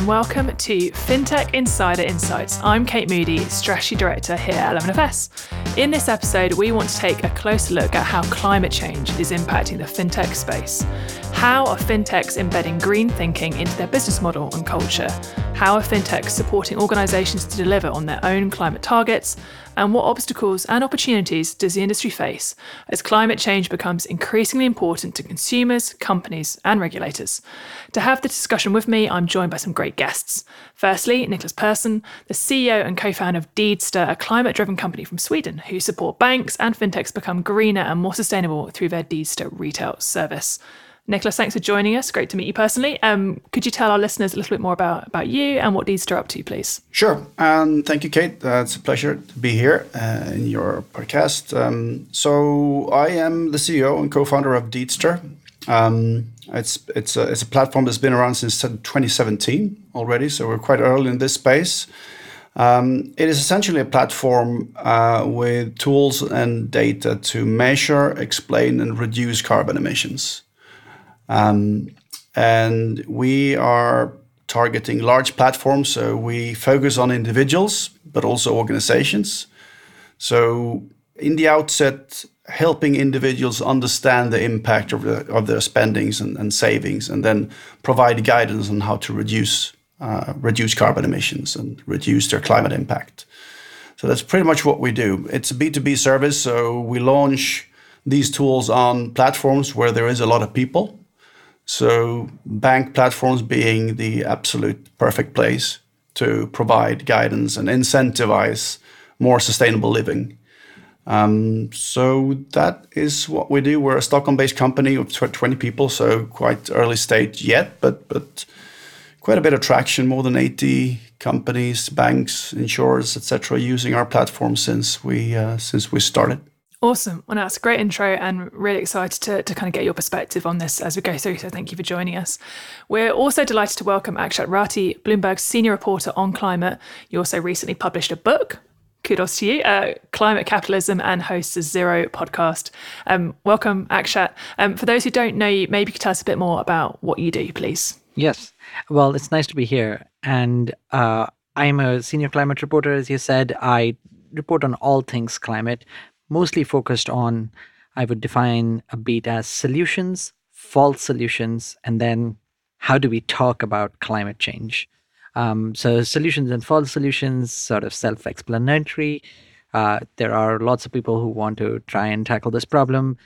And welcome to FinTech Insider Insights. I'm Kate Moody, Strategy Director here at 11FS. In this episode, we want to take a closer look at how climate change is impacting the FinTech space. How are FinTechs embedding green thinking into their business model and culture? How are FinTechs supporting organisations to deliver on their own climate targets? And what obstacles and opportunities does the industry face as climate change becomes increasingly important to consumers, companies, and regulators? To have the discussion with me, I'm joined by some great guests. Firstly, Nicholas Persson, the CEO and co founder of Deedster, a climate driven company from Sweden who support banks and fintechs become greener and more sustainable through their Deedster retail service. Niclas, thanks for joining us. Great to meet you personally. Um, could you tell our listeners a little bit more about, about you and what Deedster are up to, please? Sure. Um, thank you, Kate. Uh, it's a pleasure to be here uh, in your podcast. Um, so, I am the CEO and co founder of Deedster. Um, it's it's a, it's a platform that's been around since 2017 already, so we're quite early in this space. Um, it is essentially a platform uh, with tools and data to measure, explain, and reduce carbon emissions. Um, and we are targeting large platforms, so we focus on individuals, but also organizations. So, in the outset, helping individuals understand the impact of, the, of their spendings and, and, savings, and then provide guidance on how to reduce uh, reduce carbon emissions and reduce their climate impact. So that's pretty much what we do. It's a B2B service, so we launch these tools on platforms where there is a lot of people. So bank platforms being the absolute perfect place to provide guidance and incentivize more sustainable living. Um, so that is what we do. We're a Stockholm-based company of 20 people, so quite early stage yet, but but quite a bit of traction. More than 80 companies, banks, insurers, etc., using our platform since we uh, since we started. Awesome. Well, that's a great intro and really excited to, to kind of get your perspective on this as we go through. So thank you for joining us. We're also delighted to welcome Akshat Rathi, Bloomberg's senior reporter on climate. You also recently published a book kudos to you, uh, Climate Capitalism and hosts the Zero podcast. Um, welcome, Akshat. Um, for those who don't know you, maybe you could tell us a bit more about what you do, please. Yes. Well, it's nice to be here. And uh, I'm a senior climate reporter, as you said. I report on all things climate, mostly focused on, I would define a beat as solutions, false solutions, and then how do we talk about climate change? Um, so solutions and false solutions, sort of self-explanatory. Uh, there are lots of people who want to try and tackle this problem,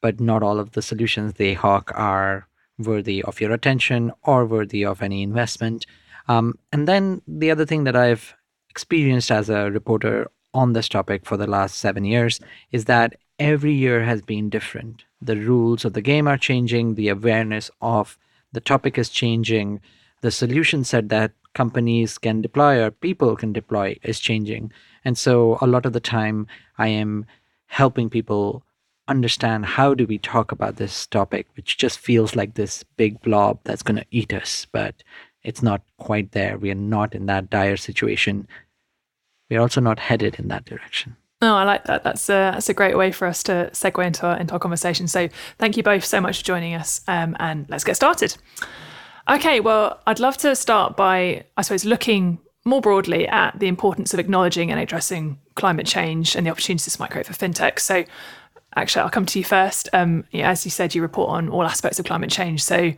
but not all of the solutions they hawk are worthy of your attention or worthy of any investment. Um, and then the other thing that I've experienced as a reporter on this topic for the last seven years is that every year has been different. The rules of the game are changing, the awareness of the topic is changing, the solution set that companies can deploy or people can deploy is changing. And so a lot of the time I am helping people understand how do we talk about this topic, which just feels like this big blob that's going to eat us, but it's not quite there. We are not in that dire situation. We're also not headed in that direction. No, oh, I like that. That's a that's a great way for us to segue into our into our conversation. So, thank you both so much for joining us, um, and let's get started. Okay, well, I'd love to start by, I suppose, looking more broadly at the importance of acknowledging and addressing climate change and the opportunities this might create for fintech. So, Akshat, I'll come to you first. Um, as you said, you report on all aspects of climate change. So,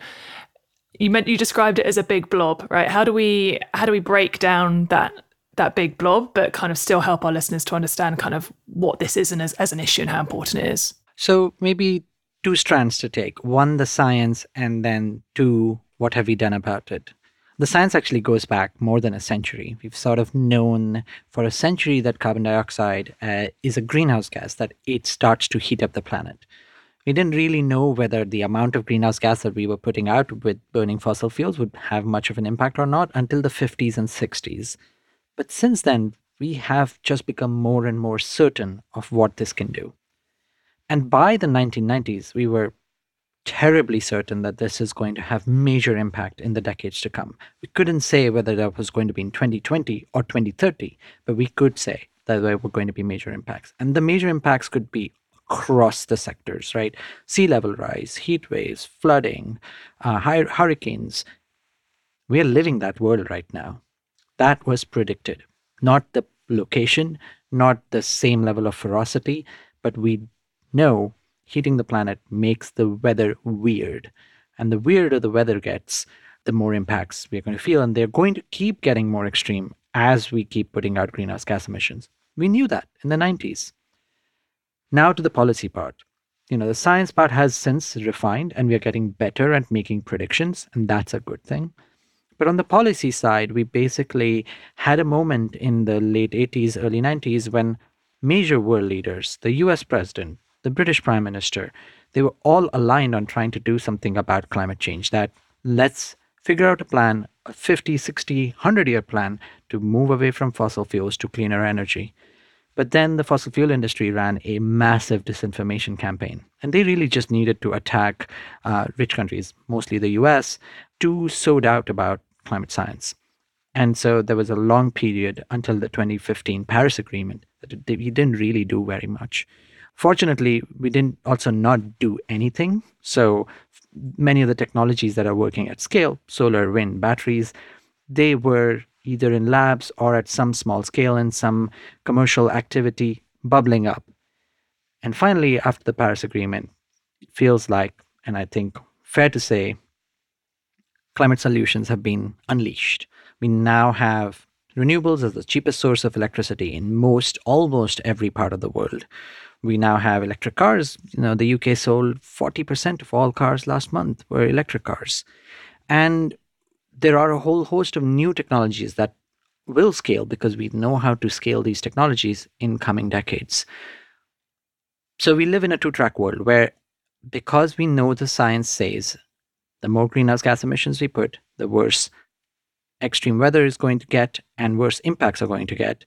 you meant you described it as a big blob, right? How do we how do we break down that that big blob, but kind of still help our listeners to understand kind of what this is and as, as an issue and how important it is? So maybe two strands to take: one, the science, and then two, what have we done about it? The science actually goes back more than a century. We've sort of known for a century that carbon dioxide uh, is a greenhouse gas, that it starts to heat up the planet. We didn't really know whether the amount of greenhouse gas that we were putting out with burning fossil fuels would have much of an impact or not until the 50s and 60s. But since then, we have just become more and more certain of what this can do. And by the 1990s, we were terribly certain that this is going to have major impact in the decades to come. We couldn't say whether that was going to be in 2020 or 2030, but we could say that there were going to be major impacts. And the major impacts could be across the sectors, right? Sea level rise, heat waves, flooding, uh, hurricanes, We are living that world right now. That was predicted. Not the location, not the same level of ferocity, but we know heating the planet makes the weather weird. And the weirder the weather gets, the more impacts we're going to feel. And they're going to keep getting more extreme as we keep putting out greenhouse gas emissions. We knew that in the 90s. Now to the policy part. You know, the science part has since refined and we are getting better at making predictions, and that's a good thing. But on the policy side, we basically had a moment in the late 80s, early 90s when major world leaders, the US president, the British prime minister, they were all aligned on trying to do something about climate change. That let's figure out a plan, a 50, 60, 100 year plan to move away from fossil fuels to cleaner energy. But then the fossil fuel industry ran a massive disinformation campaign. And they really just needed to attack uh, rich countries, mostly the US, to sow doubt about climate science. And so there was a long period until the 2015 Paris Agreement that we didn't really do very much. Fortunately, we didn't also not do anything. So many of the technologies that are working at scale, solar, wind, batteries, they were either in labs or at some small scale in some commercial activity bubbling up. And finally, after the Paris Agreement, it feels like, and I think fair to say, climate solutions have been unleashed. We now have renewables as the cheapest source of electricity in most, almost every part of the world. We now have electric cars. You know, the UK sold 40% of all cars last month were electric cars. And there are a whole host of new technologies that will scale because we know how to scale these technologies in coming decades. So we live in a two track world where, because we know the science says the more greenhouse gas emissions we put, the worse extreme weather is going to get and worse impacts are going to get.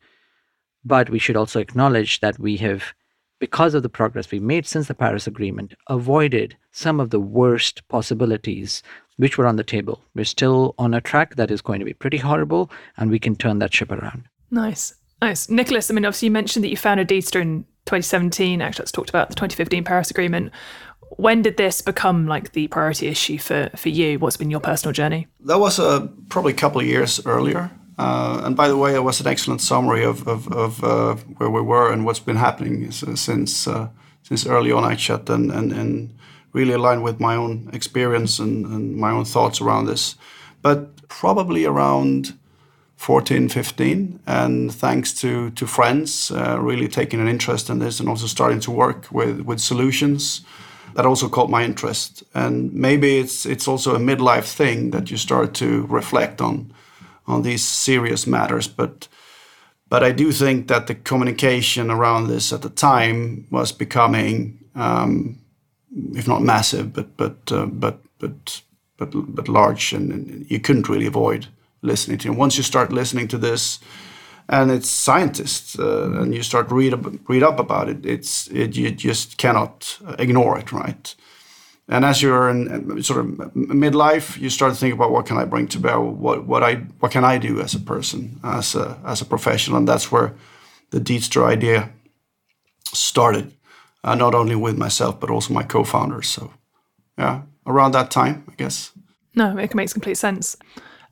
But we should also acknowledge that we have, because of the progress we made since the Paris Agreement, avoided some of the worst possibilities which were on the table. We're still on a track that is going to be pretty horrible, and we can turn that ship around. Nice. Nice. Nicholas, I mean, obviously, you mentioned that you founded Deedster in 2017. Actually, let's talked about the 2015 Paris Agreement. When did this become like the priority issue for, for you? What's been your personal journey? That was uh, probably a couple of years earlier. Uh, and by the way, it was an excellent summary of, of, of uh, where we were and what's been happening since uh, since early on, actually, and, and, and really aligned with my own experience and, and my own thoughts around this. But probably around 14, 15, and thanks to to friends uh, really taking an interest in this and also starting to work with with solutions that also caught my interest. And maybe it's it's also a midlife thing that you start to reflect on on these serious matters. But but I do think that the communication around this at the time was becoming um, if not massive, but but uh, but but but but large, and, and, you couldn't really avoid listening to. And once you start listening to this, and it's scientists, uh, and you start read read up about it, it's it, you just cannot ignore it, right? And as you're in sort of midlife, you start to think about what can I bring to bear, what what I what can I do as a person, as a as a professional, and that's where the Deedster idea started uh, not only with myself but also my co-founders. So, yeah, around that time, I guess. No, it makes complete sense.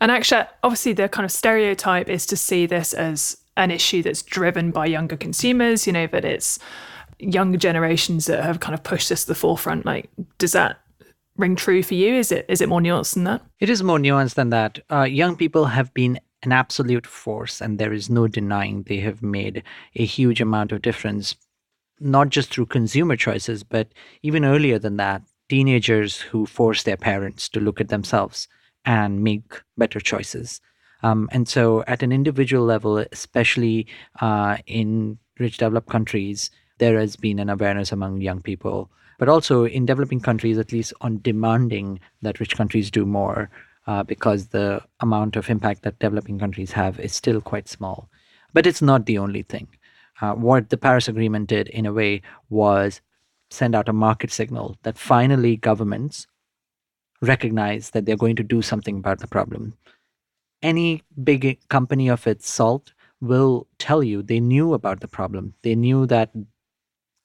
And actually, obviously, the kind of stereotype is to see this as an issue that's driven by younger consumers. You know that it's younger generations that have kind of pushed this to the forefront. Like, does that ring true for you? Is it is it more nuanced than that? It is more nuanced than that. Uh, young people have been an absolute force, and there is no denying they have made a huge amount of difference not just through consumer choices, but even earlier than that, teenagers who force their parents to look at themselves and make better choices. Um, and so, at an individual level, especially uh, in rich developed countries, there has been an awareness among young people, but also in developing countries, at least on demanding that rich countries do more, uh, because the amount of impact that developing countries have is still quite small. But it's not the only thing. Uh, what the Paris Agreement did, in a way, was send out a market signal that finally governments recognize that they're going to do something about the problem. Any big company of its salt will tell you they knew about the problem. They knew that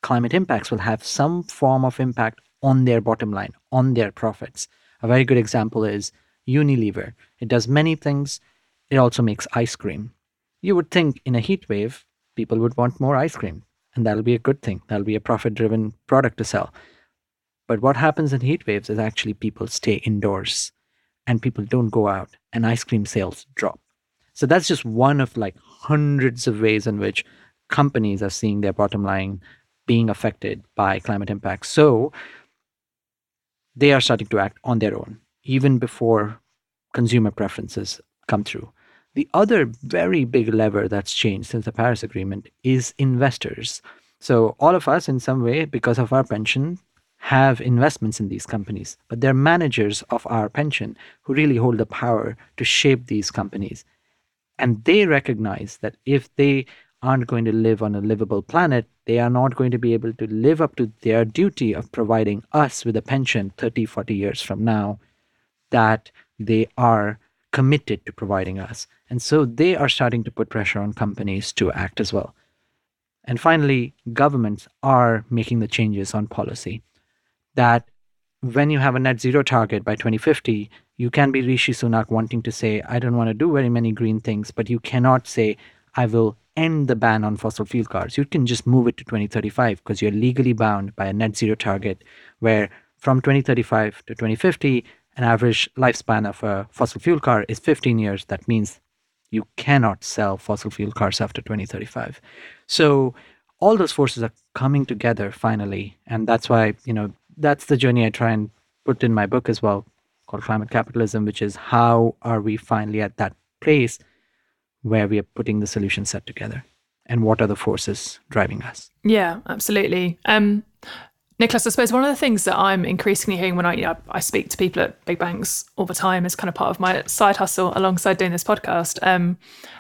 climate impacts will have some form of impact on their bottom line, on their profits. A very good example is Unilever. It does many things. It also makes ice cream. You would think in a heat wave, people would want more ice cream, and that'll be a good thing. That'll be a profit driven product to sell. But what happens in heat waves is actually people stay indoors and people don't go out, and ice cream sales drop. So that's just one of like hundreds of ways in which companies are seeing their bottom line being affected by climate impacts. So they are starting to act on their own, even before consumer preferences come through. The other very big lever that's changed since the Paris Agreement is investors. So, all of us, in some way, because of our pension, have investments in these companies, but they're managers of our pension who really hold the power to shape these companies. And they recognize that if they aren't going to live on a livable planet, they are not going to be able to live up to their duty of providing us with a pension 30, 40 years from now that they are committed to providing us. And so they are starting to put pressure on companies to act as well. And finally, governments are making the changes on policy that when you have a net zero target by 2050, you can be Rishi Sunak wanting to say, I don't want to do very many green things, but you cannot say, I will end the ban on fossil fuel cars. You can just move it to 2035 because you're legally bound by a net zero target where from 2035 to 2050, an average lifespan of a fossil fuel car is 15 years. That means you cannot sell fossil fuel cars after 2035. So all those forces are coming together finally. And that's why, you know, that's the journey I try and put in my book as well, called Climate Capitalism, which is how are we finally at that place where we are putting the solution set together and what are the forces driving us? Yeah, absolutely. Um, Nicholas, I suppose one of the things that I'm increasingly hearing when I, you know, I speak to people at big banks all the time is kind of part of my side hustle alongside doing this podcast. Um,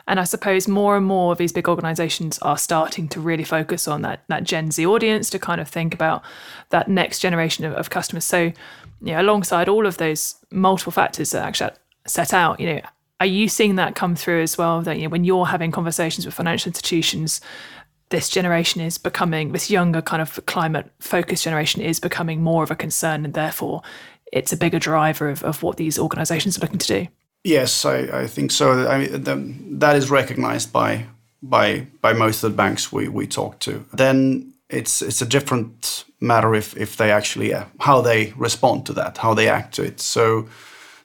and I suppose more and more of these big organizations are starting to really focus on that, that Gen Z audience to kind of think about that next generation of, of customers. So, you know, alongside all of those multiple factors that Akshat set out, you know, are you seeing that come through as well? That you know, when you're having conversations with financial institutions, this generation is becoming this younger kind of climate focused generation is becoming more of a concern and therefore it's a bigger driver of, of what these organizations are looking to do. Yes i, I think so. I mean the, that is recognized by by by most of the banks we, we talk to. Then it's it's a different matter if if they actually uh, how they respond to that how they act to it. So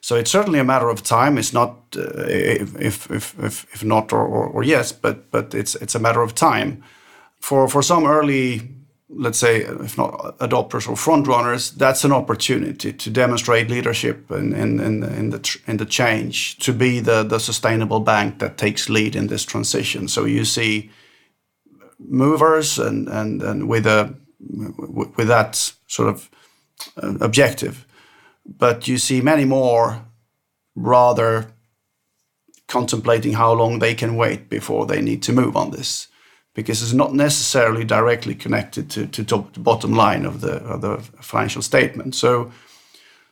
so it's certainly a matter of time. It's not uh, if, if, if, if, not or, or, or, yes, but but it's it's a matter of time. For for some early, let's say, if not adopters or front runners, that's an opportunity to demonstrate leadership in in, in, in the in the change to be the the sustainable bank that takes lead in this transition. So you see movers and and and with a with that sort of uh, objective but you see many more rather contemplating how long they can wait before they need to move on this because it's not necessarily directly connected to, to top, the bottom line of the, of the financial statement. So,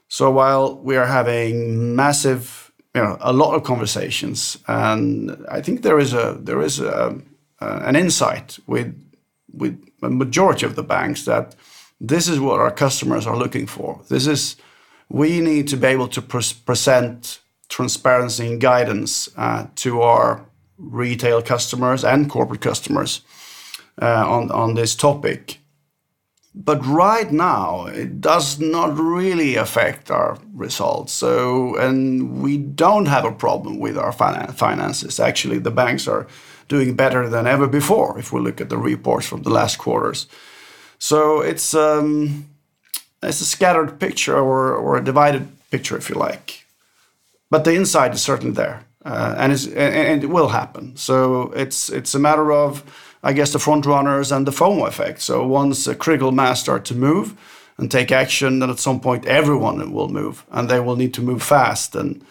so while we are having massive, you know, a lot of conversations, and I think there is a there is a, an insight with with a majority of the banks that this is what our customers are looking for. This is we need to be able to pre- present transparency and guidance uh, to our retail customers and corporate customers uh, on, on this topic. But right now, it does not really affect our results. So, and we don't have a problem with our finances. Actually, the banks are doing better than ever before if we look at the reports from the last quarters. So it's um, it's a scattered picture or, or a divided picture, if you like. But the inside is certainly there, uh, and, and, and, it will happen. So it's it's a matter of, I guess, the front runners and the FOMO effect. So once a critical mass start to move and take action, then at some point everyone will move, and they will need to move fast. And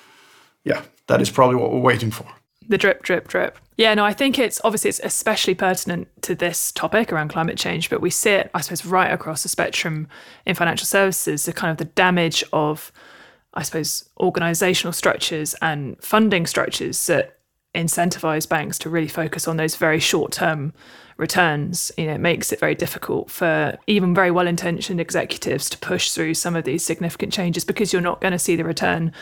yeah, that is probably what we're waiting for the drip, drip, drip. Yeah, no, I think it's obviously it's especially pertinent to this topic around climate change, but we see it, I suppose, right across the spectrum in financial services, the kind of the damage of, I suppose, organizational structures and funding structures that incentivize banks to really focus on those very short term returns. You know, it makes it very difficult for even very well intentioned executives to push through some of these significant changes because you're not going to see the return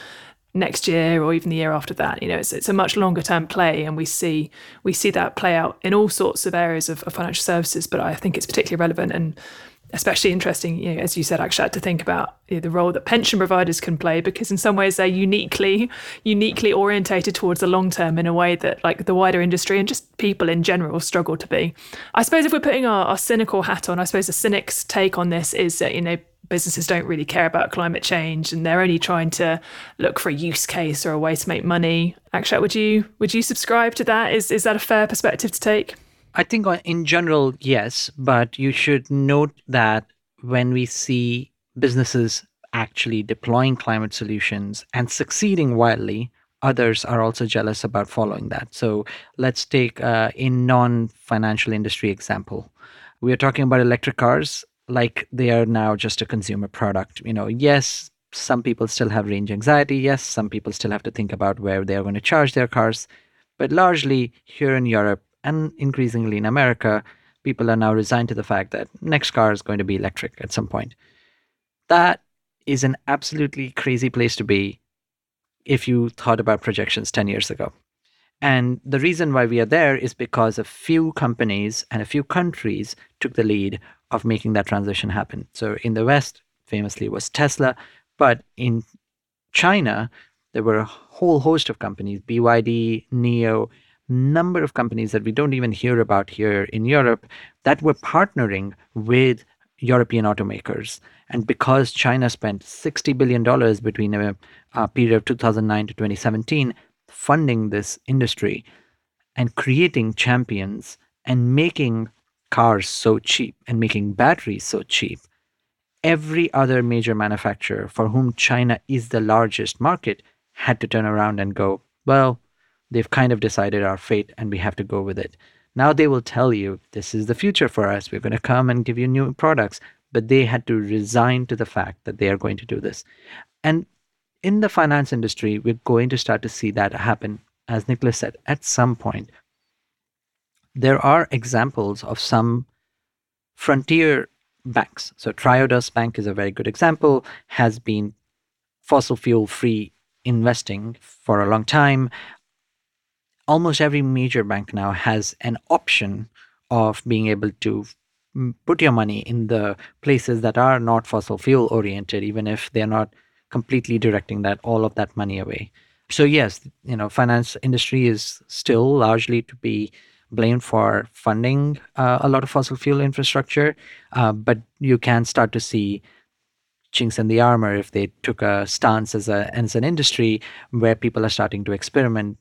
next year or even the year after that. You know, it's it's a much longer term play, and we see we see that play out in all sorts of areas of, of financial services. But I think it's particularly relevant and especially interesting, you know, as you said, Akshat, to think about you know, the role that pension providers can play, because in some ways they're uniquely, uniquely orientated towards the long term in a way that like the wider industry and just people in general struggle to be. I suppose if we're putting our, our cynical hat on, I suppose the cynic's take on this is that you know businesses don't really care about climate change and they're only trying to look for a use case or a way to make money. Akshat, would you would you subscribe to that? Is is that a fair perspective to take? I think in general, yes, but you should note that when we see businesses actually deploying climate solutions and succeeding wildly, others are also jealous about following that. So let's take uh, a non financial industry example. We are talking about electric cars like they are now just a consumer product. You know, yes, some people still have range anxiety. Yes, some people still have to think about where they are going to charge their cars. But largely here in Europe, and increasingly in America, people are now resigned to the fact that next car is going to be electric at some point. That is an absolutely crazy place to be if you thought about projections 10 years ago. And the reason why we are there is because a few companies and a few countries took the lead of making that transition happen. So in the West, famously, was Tesla, but in China, there were a whole host of companies BYD, NIO, number of companies that we don't even hear about here in Europe that were partnering with European automakers. And because China spent $60 billion between a, a period of 2009 to 2017 funding this industry and creating champions and making cars so cheap and making batteries so cheap, every other major manufacturer for whom China is the largest market had to turn around and go, well, they've kind of decided our fate and we have to go with it. Now they will tell you this is the future for us. We're going to come and give you new products. But they had to resign to the fact that they are going to do this. And in the finance industry, we're going to start to see that happen, as Nicholas said, at some point. There are examples of some frontier banks. So Triodos Bank is a very good example, has been fossil fuel free investing for a long time almost every major bank now has an option of being able to put your money in the places that are not fossil fuel oriented even if they're not completely directing that all of that money away. So yes you know finance industry is still largely to be blamed for funding uh, a lot of fossil fuel infrastructure uh, but you can start to see chinks in the armor if they took a stance as a as an industry where people are starting to experiment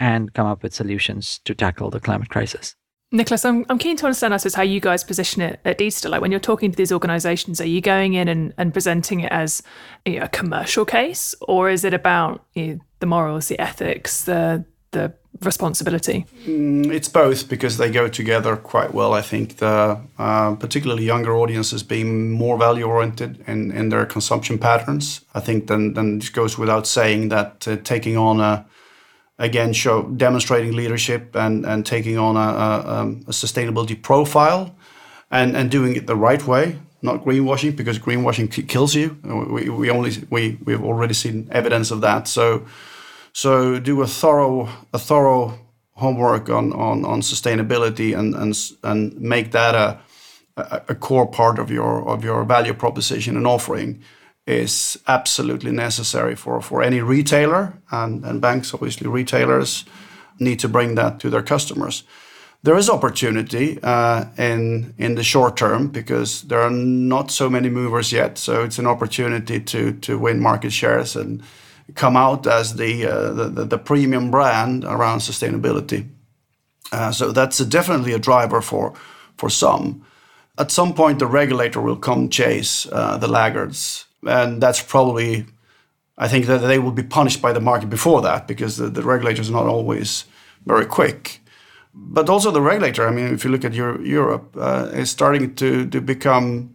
and come up with solutions to tackle the climate crisis. Nicholas, I'm, I'm keen to understand, I suppose, how you guys position it at Deedster. Like when you're talking to these organizations, are you going in and, and presenting it as you know, a commercial case, or is it about you know, the morals, the ethics, the the responsibility? Mm, it's both because they go together quite well. I think the uh, particularly younger audiences being more value oriented in, in their consumption patterns. I think then then it goes without saying that uh, taking on a again show demonstrating leadership and and taking on a, a, um, a, sustainability profile and and doing it the right way not greenwashing because greenwashing kills you. We, we only we we've already seen evidence of that. So so do a thorough a thorough homework on on, on sustainability and and and make that a a core part of your of your value proposition and offering is absolutely necessary for, for any retailer, and, and banks, obviously, retailers need to bring that to their customers. There is opportunity uh, in in the short term because there are not so many movers yet. So it's an opportunity to to win market shares and come out as the uh, the, the, premium brand around sustainability. Uh, so that's a, definitely a driver for for some. At some point, the regulator will come chase uh, the laggards and that's probably I think that they will be punished by the market before that because the, the regulators are not always very quick. But also the regulator, I mean, if you look at Euro- Europe, uh, is starting to, to become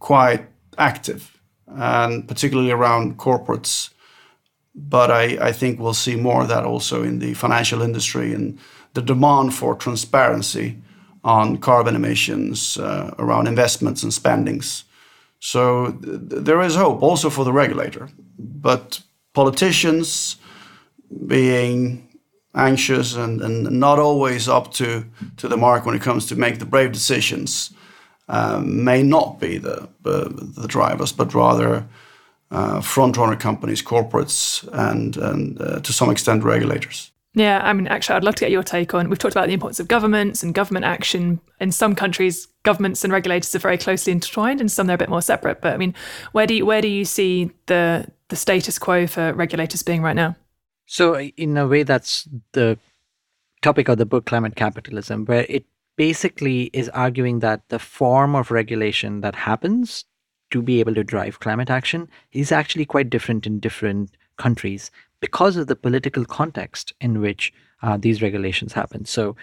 quite active, and particularly around corporates. But I, I think we'll see more of that also in the financial industry and the demand for transparency on carbon emissions uh, around investments and spendings so th there is hope also for the regulator, but politicians being anxious and, and not always up to, to the mark when it comes to make the brave decisions um, may not be the, the, the drivers, but rather uh, front runner companies, corporates, and, and uh, to some extent regulators. Yeah, I mean, Akshat, I'd love to get your take on. We've talked about the importance of governments and government action. In some countries, governments and regulators are very closely intertwined, and some they're a bit more separate. But I mean, where do you, where do you see the the status quo for regulators being right now? So, uh, in a way, that's the topic of the book, Climate Capitalism, where it basically is arguing that the form of regulation that happens to be able to drive climate action is actually quite different in different countries because of the political context in which uh, these regulations happen. So,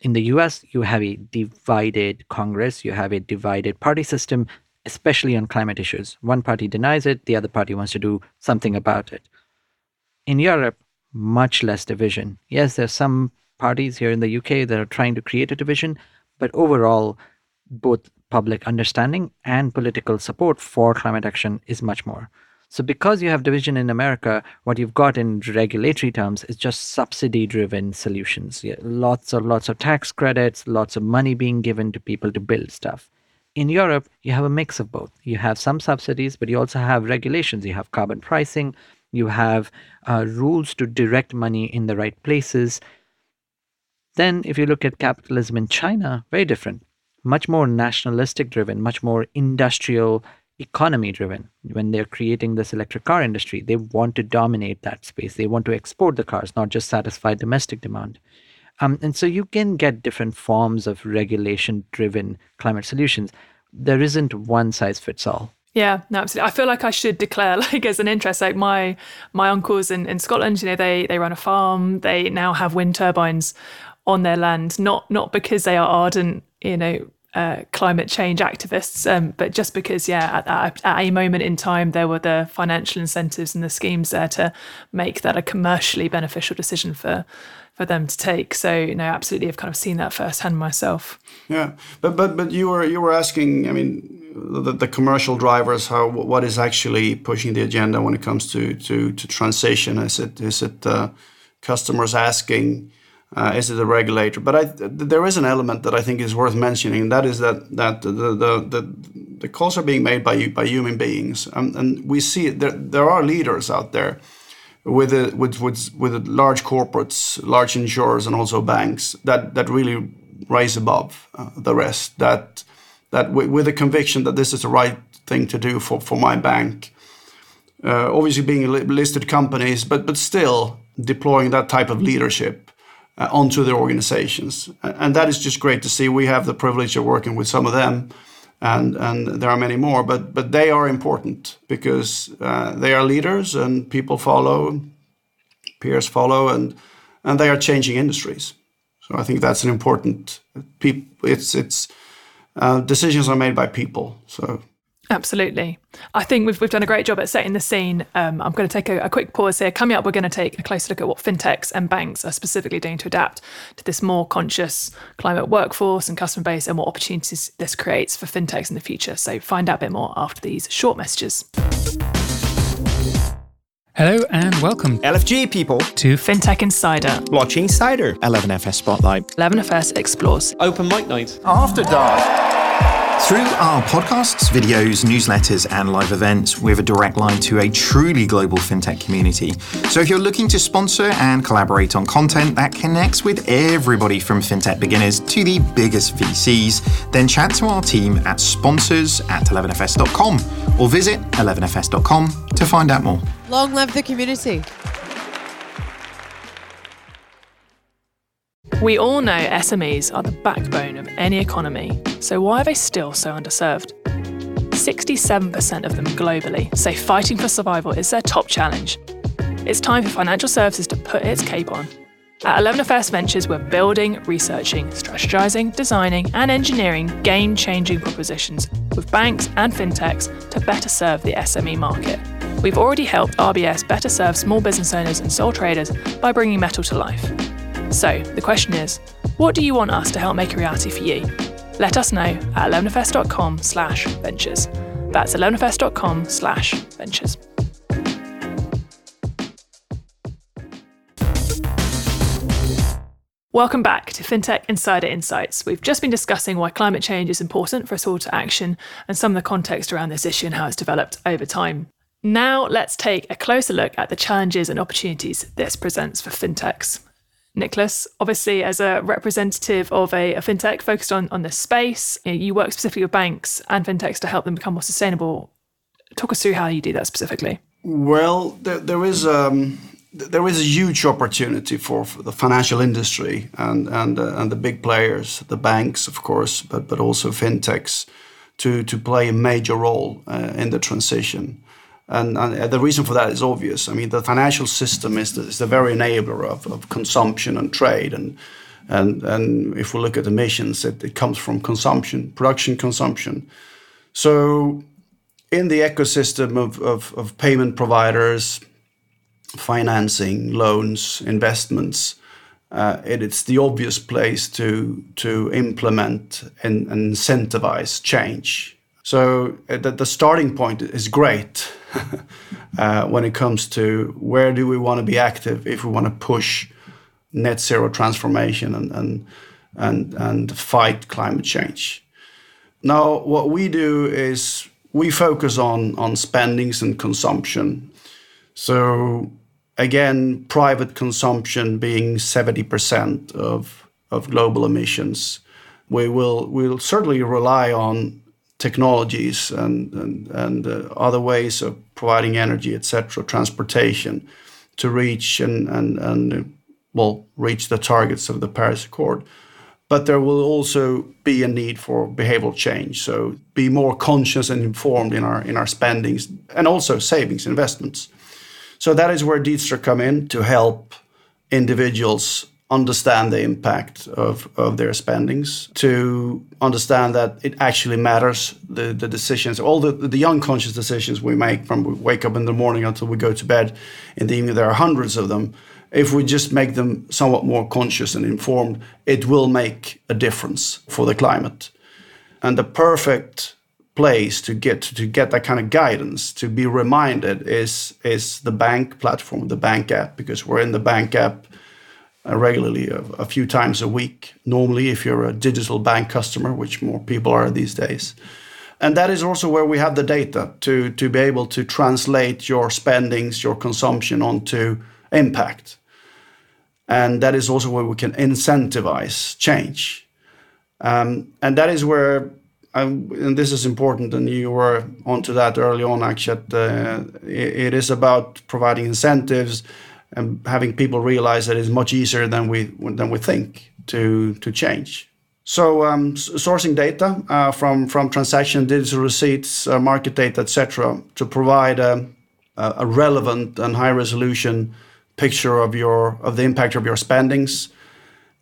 in the US, you have a divided Congress, you have a divided party system, especially on climate issues. One party denies it, the other party wants to do something about it. In Europe, much less division. Yes, there's some parties here in the UK that are trying to create a division, but overall, both public understanding and political support for climate action is much more. So, because you have division in America, what you've got in regulatory terms is just subsidy driven solutions. Lots of lots of tax credits, lots of money being given to people to build stuff. In Europe, you have a mix of both. You have some subsidies, but you also have regulations. You have carbon pricing, you have uh, rules to direct money in the right places. Then, if you look at capitalism in China, very different, much more nationalistic driven, much more industrial economy driven. When they're creating this electric car industry, they want to dominate that space. They want to export the cars, not just satisfy domestic demand. Um, and so you can get different forms of regulation driven climate solutions. There isn't one size fits all. Yeah, no, absolutely. I feel like I should declare, like, as an interest, like my my uncles in, in Scotland, you know, they they run a farm. They now have wind turbines on their land, not not because they are ardent, you know, uh, climate change activists, um, but just because, yeah, at, at, a moment in time, there were the financial incentives and the schemes there to make that a commercially beneficial decision for for them to take. So, you know, absolutely, I've kind of seen that firsthand myself. Yeah, but but but you were you were asking, I mean. The, the commercial drivers, how what is actually pushing the agenda when it comes to to, to transition? Is it is it uh, customers asking uh, is it a regulator? But I, there is an element that I think is worth mentioning, and that is that that the the, the, the calls are being made by by human beings, um, and we see there there are leaders out there with the, with with with large corporates, large insurers, and also banks that that really rise above uh, the rest. That that with a conviction that this is the right thing to do for for my bank. Uh, obviously, being listed companies, but but still deploying that type of leadership uh, onto their organizations. And that is just great to see. We have the privilege of working with some of them, and, and there are many more, but, but they are important because uh, they are leaders and people follow, peers follow, and, and they are changing industries. So I think that's an important. It's it's uh, decisions are made by people. So Absolutely. I think we've, we've done a great job at setting the scene. Um, I'm going to take a, a, quick pause here. Coming up, we're going to take a closer look at what fintechs and banks are specifically doing to adapt to this more conscious climate workforce and customer base and what opportunities this creates for fintechs in the future. So find out a bit more after these short messages. Hello and welcome, LFG people, to FinTech Insider, Blockchain Insider, 11FS Spotlight, 11FS Explores, Open Mic Night, After Dark. Through our podcasts, videos, newsletters, and live events, we have a direct line to a truly global fintech community. So if you're looking to sponsor and collaborate on content that connects with everybody from fintech beginners to the biggest VCs, then chat to our team at sponsors at 11fs.com or visit 11fs.com to find out more. Long live the community. We all know SMEs are the backbone of any economy, so why are they still so underserved? 67% of them globally say fighting for survival is their top challenge. It's time for financial services to put its cape on. At 11FS Ventures, we're building, researching, strategizing, designing, and engineering game changing propositions with banks and fintechs to better serve the SME market. We've already helped RBS better serve small business owners and sole traders by bringing metal to life. So, the question is, what do you want us to help make a reality for you? Let us know at 11fs.com slash ventures. That's 11fs.com slash ventures. Welcome back to FinTech Insider Insights. We've just been discussing why climate change is important for us all to action and some of the context around this issue and how it's developed over time. Now, let's take a closer look at the challenges and opportunities this presents for fintechs. Nicholas, obviously, as a representative of a, a fintech focused on, on this space, you work specifically with banks and fintechs to help them become more sustainable. Talk us through how you do that specifically. Well, there, there is um, there is a huge opportunity for, for the financial industry and and uh, and the big players, the banks, of course, but but also fintechs, to to play a major role uh, in the transition. And, and, the reason for that is obvious. I mean, the financial system is the, is the very enabler of, of consumption and trade. And, and, and if we look at emissions, it, it comes from consumption, production, consumption. So, in the ecosystem of, of, of payment providers, financing, loans, investments, uh, it, it's the obvious place to to implement and, and incentivize change. So uh, the, the starting point is great uh, when it comes to where do we want to be active if we want to push net zero transformation and and and, and fight climate change. Now, what we do is we focus on on spendings and consumption. So again, private consumption being 70% of, of global emissions, we will we'll certainly rely on technologies and, and, and uh, other ways of providing energy, etc., transportation, to reach and, and, and well, reach the targets of the Paris Accord. But there will also be a need for behavioral change. So be more conscious and informed in our in our spendings and also savings investments. So that is where Deedster come in to help individuals understand the impact of, of their spendings, to understand that it actually matters, the, the decisions, all the, the unconscious decisions we make from we wake up in the morning until we go to bed in the evening, there are hundreds of them. If we just make them somewhat more conscious and informed, it will make a difference for the climate. And the perfect place to get to get that kind of guidance to be reminded is is the bank platform the bank app because we're in the bank app regularly a, a, few times a week normally if you're a digital bank customer which more people are these days and that is also where we have the data to to be able to translate your spendings your consumption onto impact and that is also where we can incentivize change um, and that is where um, and this is important, and you were onto that early on, Akshat. Uh, it, it is about providing incentives and having people realize that it's much easier than we than we think to to change. So um, sourcing data uh, from from transaction, digital receipts, uh, market data, etc., to provide a, a, relevant and high resolution picture of your of the impact of your spendings,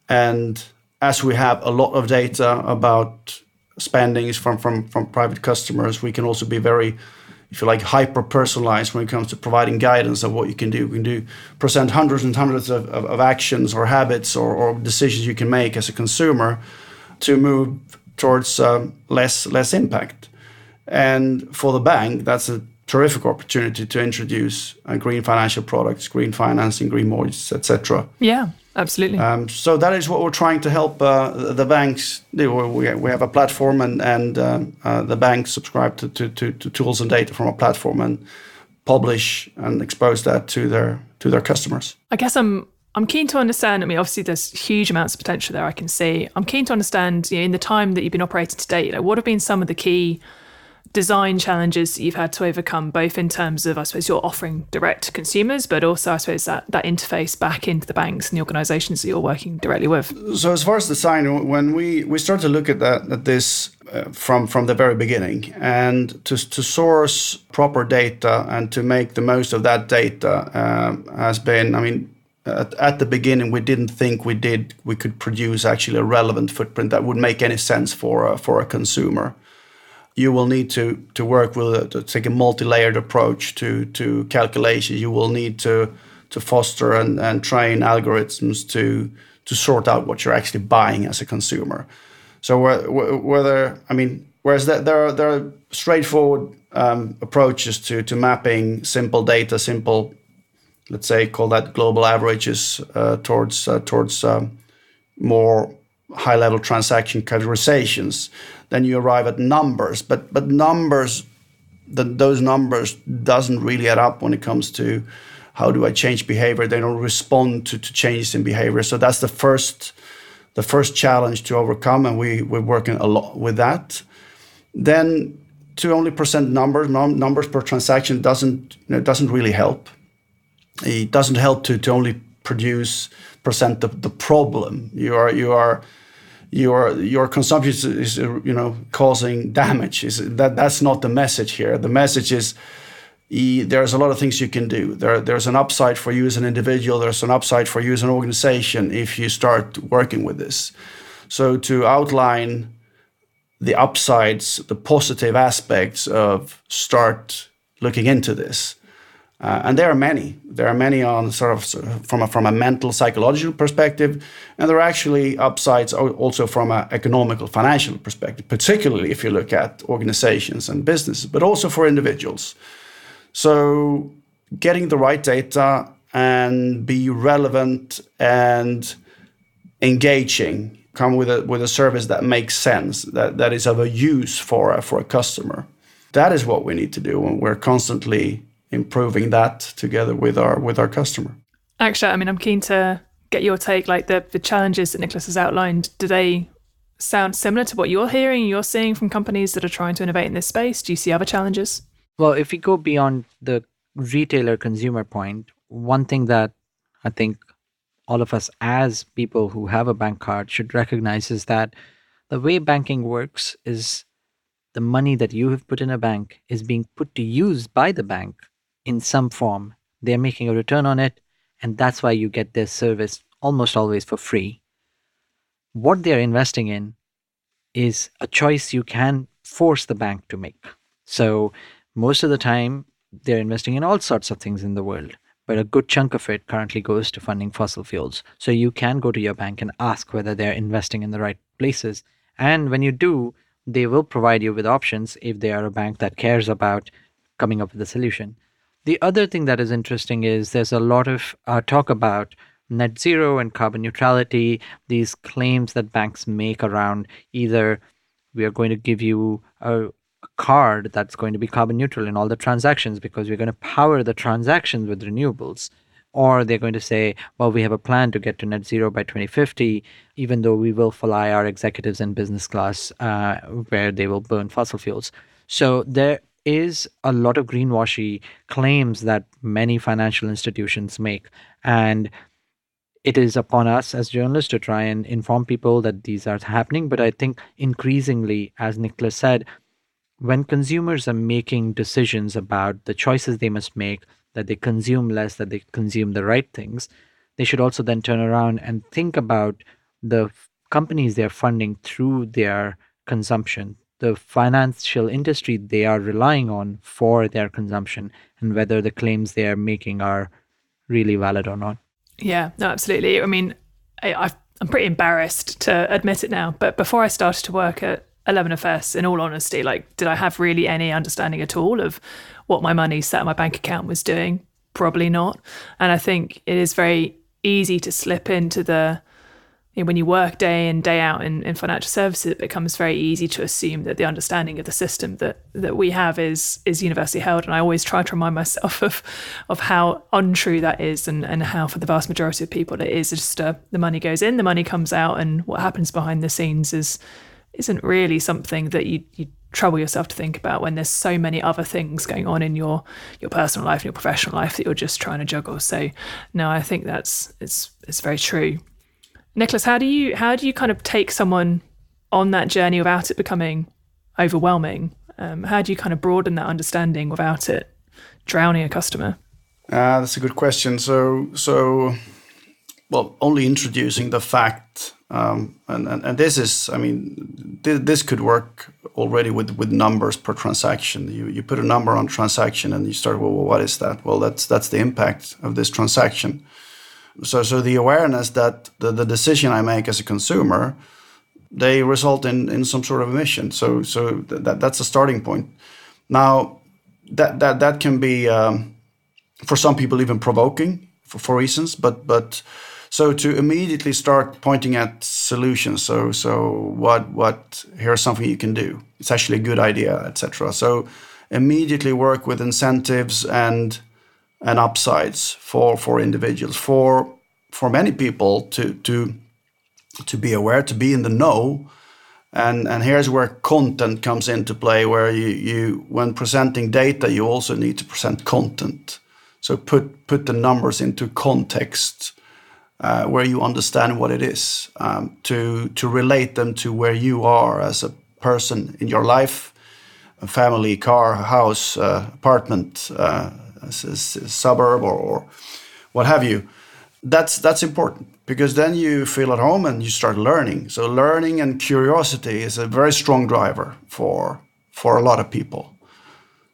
and as we have a lot of data about spendings from from from private customers. We can also be very if you like hyper personalized when it comes to providing guidance of what you can do. We can do present hundreds and hundreds of, of, of actions or habits or, or, decisions you can make as a consumer to move towards um, less less impact. And for the bank that's a terrific opportunity to introduce uh, green financial products green financing green mortgages etc yeah Absolutely. Um, so that is what we're trying to help uh, the banks do. We, we have a platform, and and um, uh, the banks subscribe to, to, to, to, tools and data from a platform and publish and expose that to their to their customers. I guess I'm I'm keen to understand. I mean, obviously, there's huge amounts of potential there. I can see. I'm keen to understand. You know, in the time that you've been operating to date, you know, what have been some of the key design challenges that you've had to overcome, both in terms of, I suppose, you're offering direct to consumers, but also, I suppose, that, that interface back into the banks and the organizations that you're working directly with? So, as far as design, when we, we start to look at that, at this uh, from, from the very beginning, and to, to source proper data and to make the most of that data um, has been, I mean, at, at, the beginning we didn't think we did we could produce actually a relevant footprint that would make any sense for a, for a consumer you will need to to work with a, to take a multi-layered approach to to calculation. You will need to to foster and, and train algorithms to to sort out what you're actually buying as a consumer. So whether I mean, whereas there are there are straightforward um, approaches to to mapping simple data, simple, let's say, call that global averages uh, towards uh, towards um, more high level transaction categorizations, then you arrive at numbers. But but numbers, the, those numbers doesn't really add up when it comes to how do I change behavior. They don't respond to, to changes in behavior. So that's the first the first challenge to overcome, and we we're working a lot with that. Then to only present numbers num- numbers per transaction doesn't you know, doesn't really help. It doesn't help to to only produce present the, the problem. You are you are your your consumption is, you know causing damage. Is that that's not the message here. The message is there's a lot of things you can do. There, there's an upside for you as an individual. There's an upside for you as an organization if you start working with this. So to outline the upsides, the positive aspects of start looking into this. Uh, and there are many. There are many on sort of from a, from a mental psychological perspective, and there are actually upsides also from an economical financial perspective, particularly if you look at organizations and businesses, but also for individuals. So getting the right data and be relevant and engaging, come with a with a service that makes sense, that, that is of a use for a, for a customer. That is what we need to do, and we're constantly improving that together with our with our customer. Actually, I mean, I'm keen to get your take. Like the the challenges that Niclas has outlined, do they sound similar to what you're hearing, you're seeing from companies that are trying to innovate in this space? Do you see other challenges? Well, if we go beyond the retailer consumer point, one thing that I think all of us as people who have a bank card should recognize is that the way banking works is the money that you have put in a bank is being put to use by the bank in some form. They're making a return on it, and that's why you get their service almost always for free. What they're investing in is a choice you can force the bank to make. So most of the time they're investing in all sorts of things in the world but a good chunk of it currently goes to funding fossil fuels so you can go to your bank and ask whether they're investing in the right places and when you do they will provide you with options if they are a bank that cares about coming up with a solution the other thing that is interesting is there's a lot of uh, talk about net zero and carbon neutrality these claims that banks make around either we are going to give you a card that's going to be carbon neutral in all the transactions because we're going to power the transactions with renewables. Or they're going to say, well, we have a plan to get to net zero by 2050, even though we will fly our executives in business class uh, where they will burn fossil fuels. So there is a lot of greenwashy claims that many financial institutions make. And it is upon us as journalists to try and inform people that these are happening. But I think increasingly, as Niclas said, when consumers are making decisions about the choices they must make, that they consume less, that they consume the right things, they should also then turn around and think about the companies they're funding through their consumption, the financial industry they are relying on for their consumption, and whether the claims they are making are really valid or not. Yeah, no, absolutely. I mean, I, I'm pretty embarrassed to admit it now, but before I started to work at 11FS, in all honesty, like, did I have really any understanding at all of what my money sat in my bank account was doing? Probably not. And I think it is very easy to slip into the, you know, when you work day in, day out in, in financial services, it becomes very easy to assume that the understanding of the system that, that we have is is universally held. And I always try to remind myself of of how untrue that is and, and how for the vast majority of people it is just uh, the money goes in, the money comes out, and what happens behind the scenes is isn't really something that you, you trouble yourself to think about when there's so many other things going on in your your personal life and your professional life that you're just trying to juggle. So no, I think that's it's it's very true. Niclas, how do you how do you kind of take someone on that journey without it becoming overwhelming? Um, how do you kind of broaden that understanding without it drowning a customer? Uh, that's a good question. So so well, only introducing the fact um, and, and, and this is, I mean, th- this could work already with, with numbers per transaction. You, you put a number on transaction and you start, well, what is that? Well, that's that's the impact of this transaction. So so the awareness that the, the decision I make as a consumer, they result in, in some sort of emission. So so th- that that's a starting point. Now that that that can be um, for some people even provoking for, for reasons, but but So to immediately start pointing at solutions. So so what what here's something you can do. It's actually a good idea, etc. So immediately work with incentives and and upsides for for individuals for for many people to to to be aware to be in the know. And and here's where content comes into play where you you when presenting data you also need to present content. So put put the numbers into context uh, where you understand what it is um, to to relate them to where you are as a person in your life a family car house uh, apartment uh, suburb or, or what have you that's that's important because then you feel at home and you start learning. So learning and curiosity is a very strong driver for for a lot of people.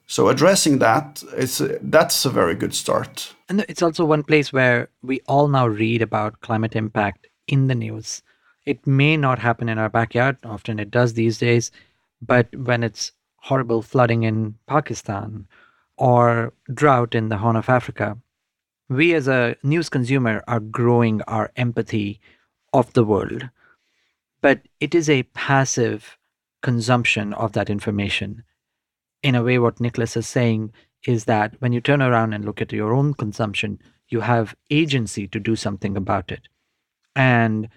So addressing that, is that's a very good start. And it's also one place where we all now read about climate impact in the news. It may not happen in our backyard, often it does these days, but when it's horrible flooding in Pakistan or drought in the Horn of Africa, we as a news consumer are growing our empathy of the world, but it is a passive consumption of that information. In a way, what Niclas is saying is that when you turn around and look at your own consumption, you have agency to do something about it. And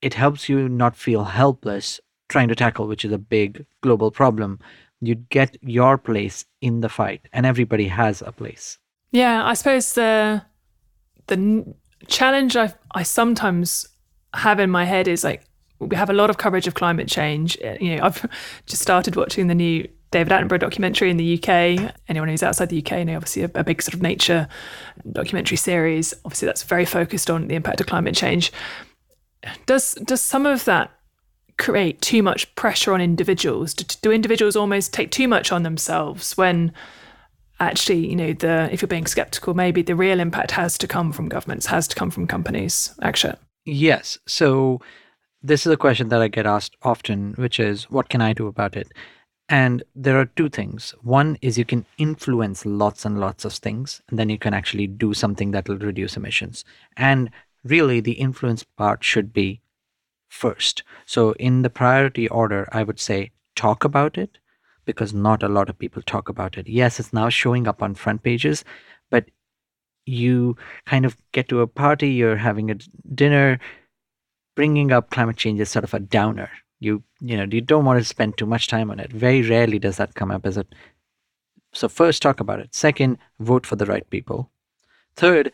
it helps you not feel helpless trying to tackle, which is a big global problem. You get your place in the fight, and everybody has a place. Yeah, I suppose the the challenge I I sometimes have in my head is like we have a lot of coverage of climate change. Uh, you know, I've just started watching the new David Attenborough documentary in the UK. Anyone who's outside the UK, you know, obviously a, a, big sort of nature documentary series. Obviously, that's very focused on the impact of climate change. Does does some of that create too much pressure on individuals? Do, do individuals almost take too much on themselves when actually, you know, the if you're being skeptical, maybe the real impact has to come from governments, has to come from companies. Actually, yes. So this is a question that I get asked often, which is, what can I do about it? And there are two things. One is you can influence lots and lots of things, and then you can actually do something that will reduce emissions. And really, the influence part should be first. So, in the priority order, I would say talk about it, because not a lot of people talk about it. Yes, it's now showing up on front pages, but you kind of get to a party, you're having a dinner, bringing up climate change is sort of a downer. You you know you don't want to spend too much time on it. Very rarely does that come up as a. So first, talk about it. Second, vote for the right people. Third,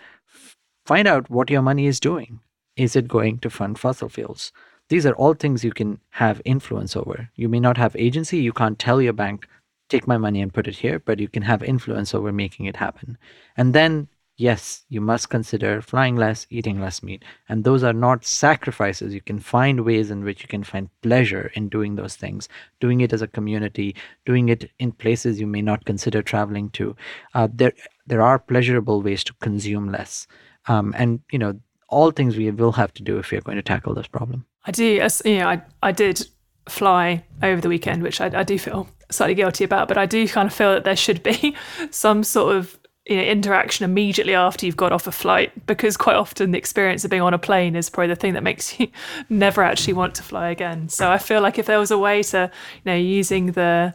find out what your money is doing. Is it going to fund fossil fuels? These are all things you can have influence over. You may not have agency. You can't tell your bank, take my money and put it here, but you can have influence over making it happen. And then, yes, you must consider flying less, eating less meat. And those are not sacrifices. You can find ways in which you can find pleasure in doing those things, doing it as a community, doing it in places you may not consider traveling to. Uh, there, there are pleasurable ways to consume less. Um, and, you know, all things we will have to do if we are going to tackle this problem. I do, uh, as you know, I, I did fly over the weekend, which I, I do feel slightly guilty about, but I do kind of feel that there should be some sort of you know, interaction immediately after you've got off a flight because quite often the experience of being on a plane is probably the thing that makes you never actually want to fly again. So I feel like if there was a way to, you know, using the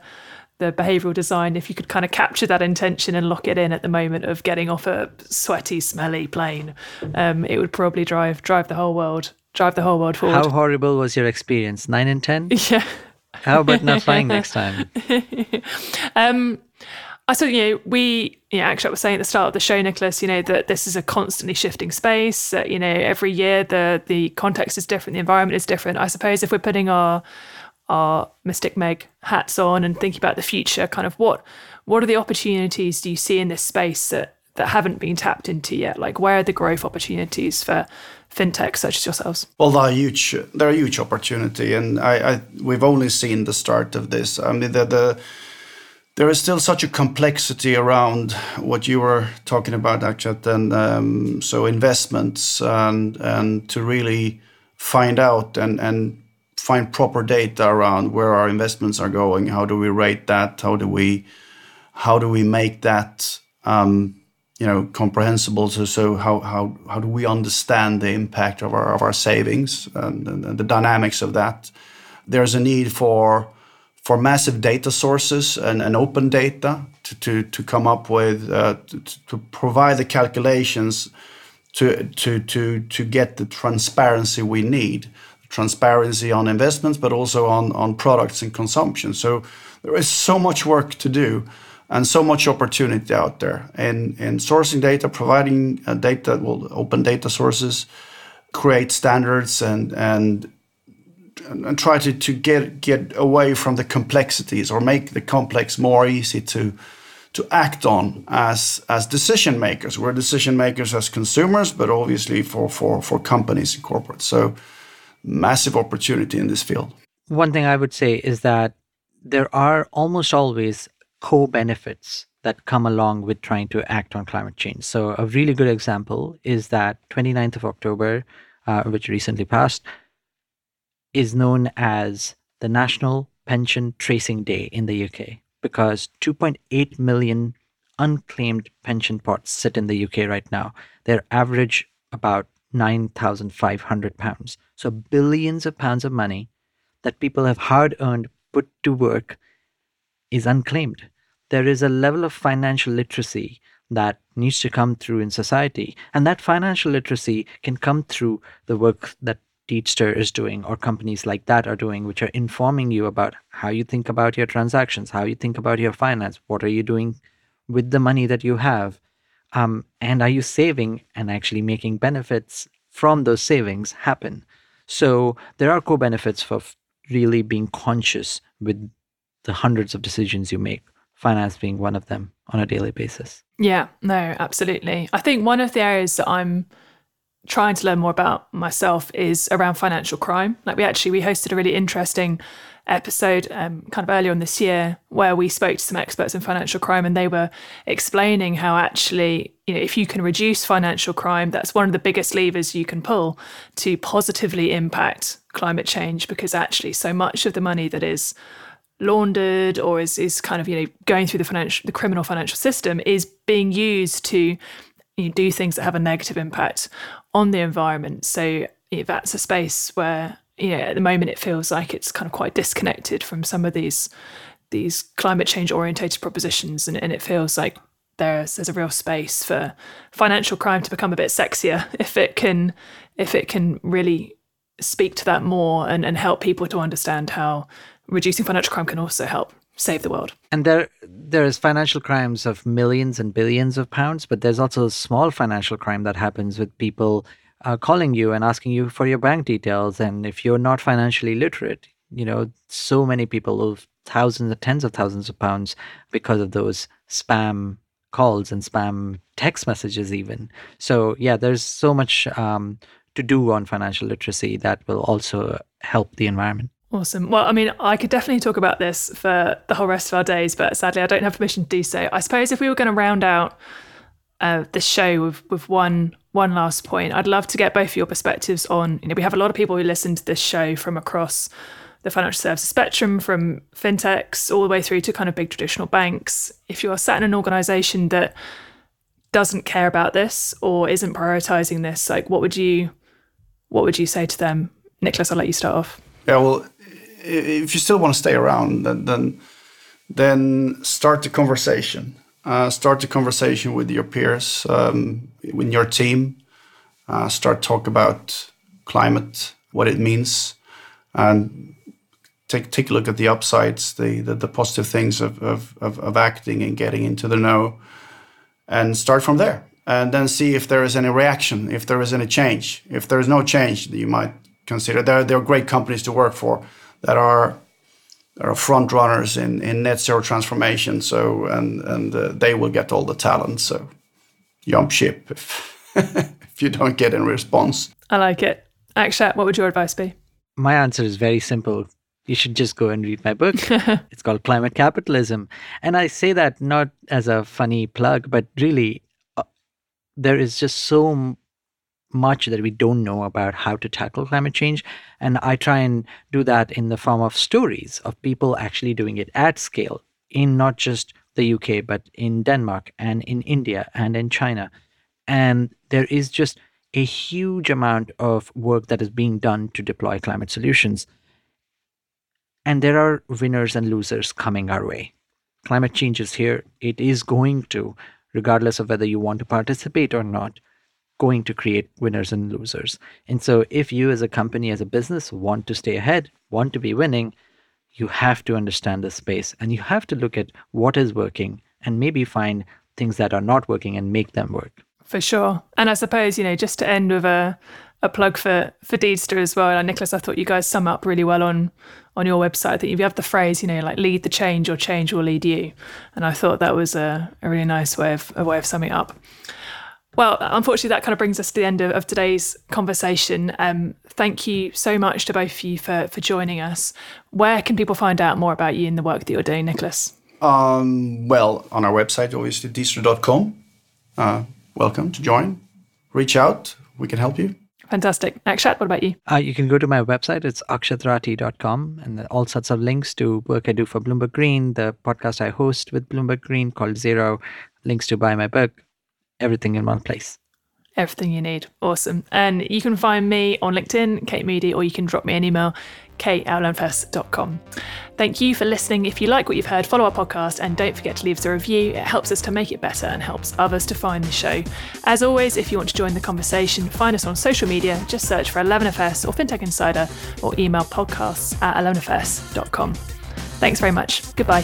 the behavioral design, if you could kind of capture that intention and lock it in at the moment of getting off a sweaty, smelly plane, um, it would probably drive drive the whole world drive the whole world forward. How horrible was your experience? Nine and ten? Yeah. How about not flying next time? um, I thought, you know, we, you know, actually, I was saying at the start of the show, Niclas, you know, that this is a constantly shifting space. That, you know, every year the the context is different, the environment is different. I suppose if we're putting our our Mystic Meg hats on and thinking about the future, kind of what what are the opportunities do you see in this space that that haven't been tapped into yet? Like, where are the growth opportunities for fintech such as yourselves? Well, they are huge. They're a huge opportunity, and I, I we've only seen the start of this. I mean, the, the there is still such a complexity around what you were talking about, Akshat, and um, so investments and and to really find out and and find proper data around where our investments are going. How do we rate that? How do we how do we make that um, you know comprehensible so so how how how do we understand the impact of our of our savings and, and, and the dynamics of that there's a need for for massive data sources and, and open data to, to, to come up with uh, to, to provide the calculations to to to to get the transparency we need transparency on investments but also on on products and consumption so there is so much work to do and so much opportunity out there in, in sourcing data, providing uh, data, well, open data sources, create standards and and and try to, to get get away from the complexities or make the complex more easy to to act on as as decision makers. We're decision makers as consumers, but obviously for for for companies and corporates. So massive opportunity in this field. One thing I would say is that there are almost always co-benefits that come along with trying to act on climate change. So a really good example is that 29th of October, uh, which recently passed, is known as the National Pension Tracing Day in the UK because 2.8 million unclaimed pension pots sit in the UK right now. They're average about 9,500 pounds. So billions of pounds of money that people have hard earned put to work is unclaimed. There is a level of financial literacy that needs to come through in society. And that financial literacy can come through the work that Deedster is doing or companies like that are doing, which are informing you about how you think about your transactions, how you think about your finance, what are you doing with the money that you have, um, and are you saving and actually making benefits from those savings happen. So there are co-benefits for really being conscious with the hundreds of decisions you make, finance being one of them on a daily basis. Yeah, no, absolutely. I think one of the areas that I'm trying to learn more about myself is around financial crime. Like we actually we hosted a really interesting episode um, kind of earlier on this year where we spoke to some experts in financial crime and they were explaining how actually you know if you can reduce financial crime that's one of the biggest levers you can pull to positively impact climate change because actually so much of the money that is laundered or is, is kind of you know going through the financial the criminal financial system is being used to you do things that have a negative impact on the environment. So that's a space where you know at the moment it feels like it's kind of quite disconnected from some of these these climate change orientated propositions and, and it feels like there's there's a real space for financial crime to become a bit sexier if it can if it can really speak to that more and, and help people to understand how reducing financial crime can also help save the world. And there there is financial crimes of millions and billions of pounds, but there's also a small financial crime that happens with people uh, calling you and asking you for your bank details. And if you're not financially literate, you know, so many people lose thousands and tens of thousands of pounds because of those spam calls and spam text messages, even. So, yeah, there's so much um, to do on financial literacy that will also help the environment. Awesome. Well, I mean, I could definitely talk about this for the whole rest of our days, but sadly, I don't have permission to do so. I suppose if we were going to round out uh, the show with, with one one last point, I'd love to get both of your perspectives on. You know, we have a lot of people who listen to this show from across the financial services spectrum, from fintechs all the way through to kind of big traditional banks. If you're sat in an organisation that doesn't care about this or isn't prioritizing this, like what would you what would you say to them? Niclas, I'll let you start off. Yeah, well, if you still want to stay around, then then, then start the conversation. Uh, start the conversation with your peers, um, with your team. Uh, start talk about climate, what it means, and take take a look at the upsides, the the, the positive things of, of, of of acting and getting into the know, and start from there. And then see if there is any reaction, if there is any change. If there is no change, you might consider there there are great companies to work for that are are front runners in, in net zero transformation. So and and uh, they will get all the talent. So jump ship if if you don't get any response. I like it. Akshat, what would your advice be? My answer is very simple. You should just go and read my book. it's called Climate Capitalism. And I say that not as a funny plug, but really, uh, there is just so much that we don't know about how to tackle climate change. And I try and do that in the form of stories of people actually doing it at scale in not just the UK, but in Denmark and in India and in China. And there is just a huge amount of work that is being done to deploy climate solutions. And there are winners and losers coming our way. Climate change is here. It is going to, regardless of whether you want to participate or not, going to create winners and losers. And so, if you as a company, as a business, want to stay ahead, want to be winning, you have to understand the space and you have to look at what is working and maybe find things that are not working and make them work. For sure. And I suppose, you know, just to end with a, a plug for, for Deedster as well. Niclas, I thought you guys sum up really well on on your website that you have the phrase, you know, like lead the change or change will lead you. And I thought that was a, a really nice way of a way of summing up. Well, unfortunately, that kind of brings us to the end of, of today's conversation. Um, thank you so much to both of you for, for joining us. Where can people find out more about you and the work that you're doing, Niclas? Um, well, on our website, obviously, deedster.com. Uh, welcome to join. Reach out. We can help you. Fantastic. Akshat, what about you? Uh, you can go to my website. It's akshatrathi.com and all sorts of links to work I do for Bloomberg Green, the podcast I host with Bloomberg Green called Zero, links to buy my book, everything in one place. Everything you need. Awesome. And you can find me on LinkedIn, Kate Moody, or you can drop me an email, kate@11fs.com. Thank you for listening. If you like what you've heard, follow our podcast and don't forget to leave us a review. It helps us to make it better and helps others to find the show. As always, if you want to join the conversation, find us on social media. Just search for 11FS or FinTech Insider or email podcasts at 11FS.com. Thanks very much. Goodbye.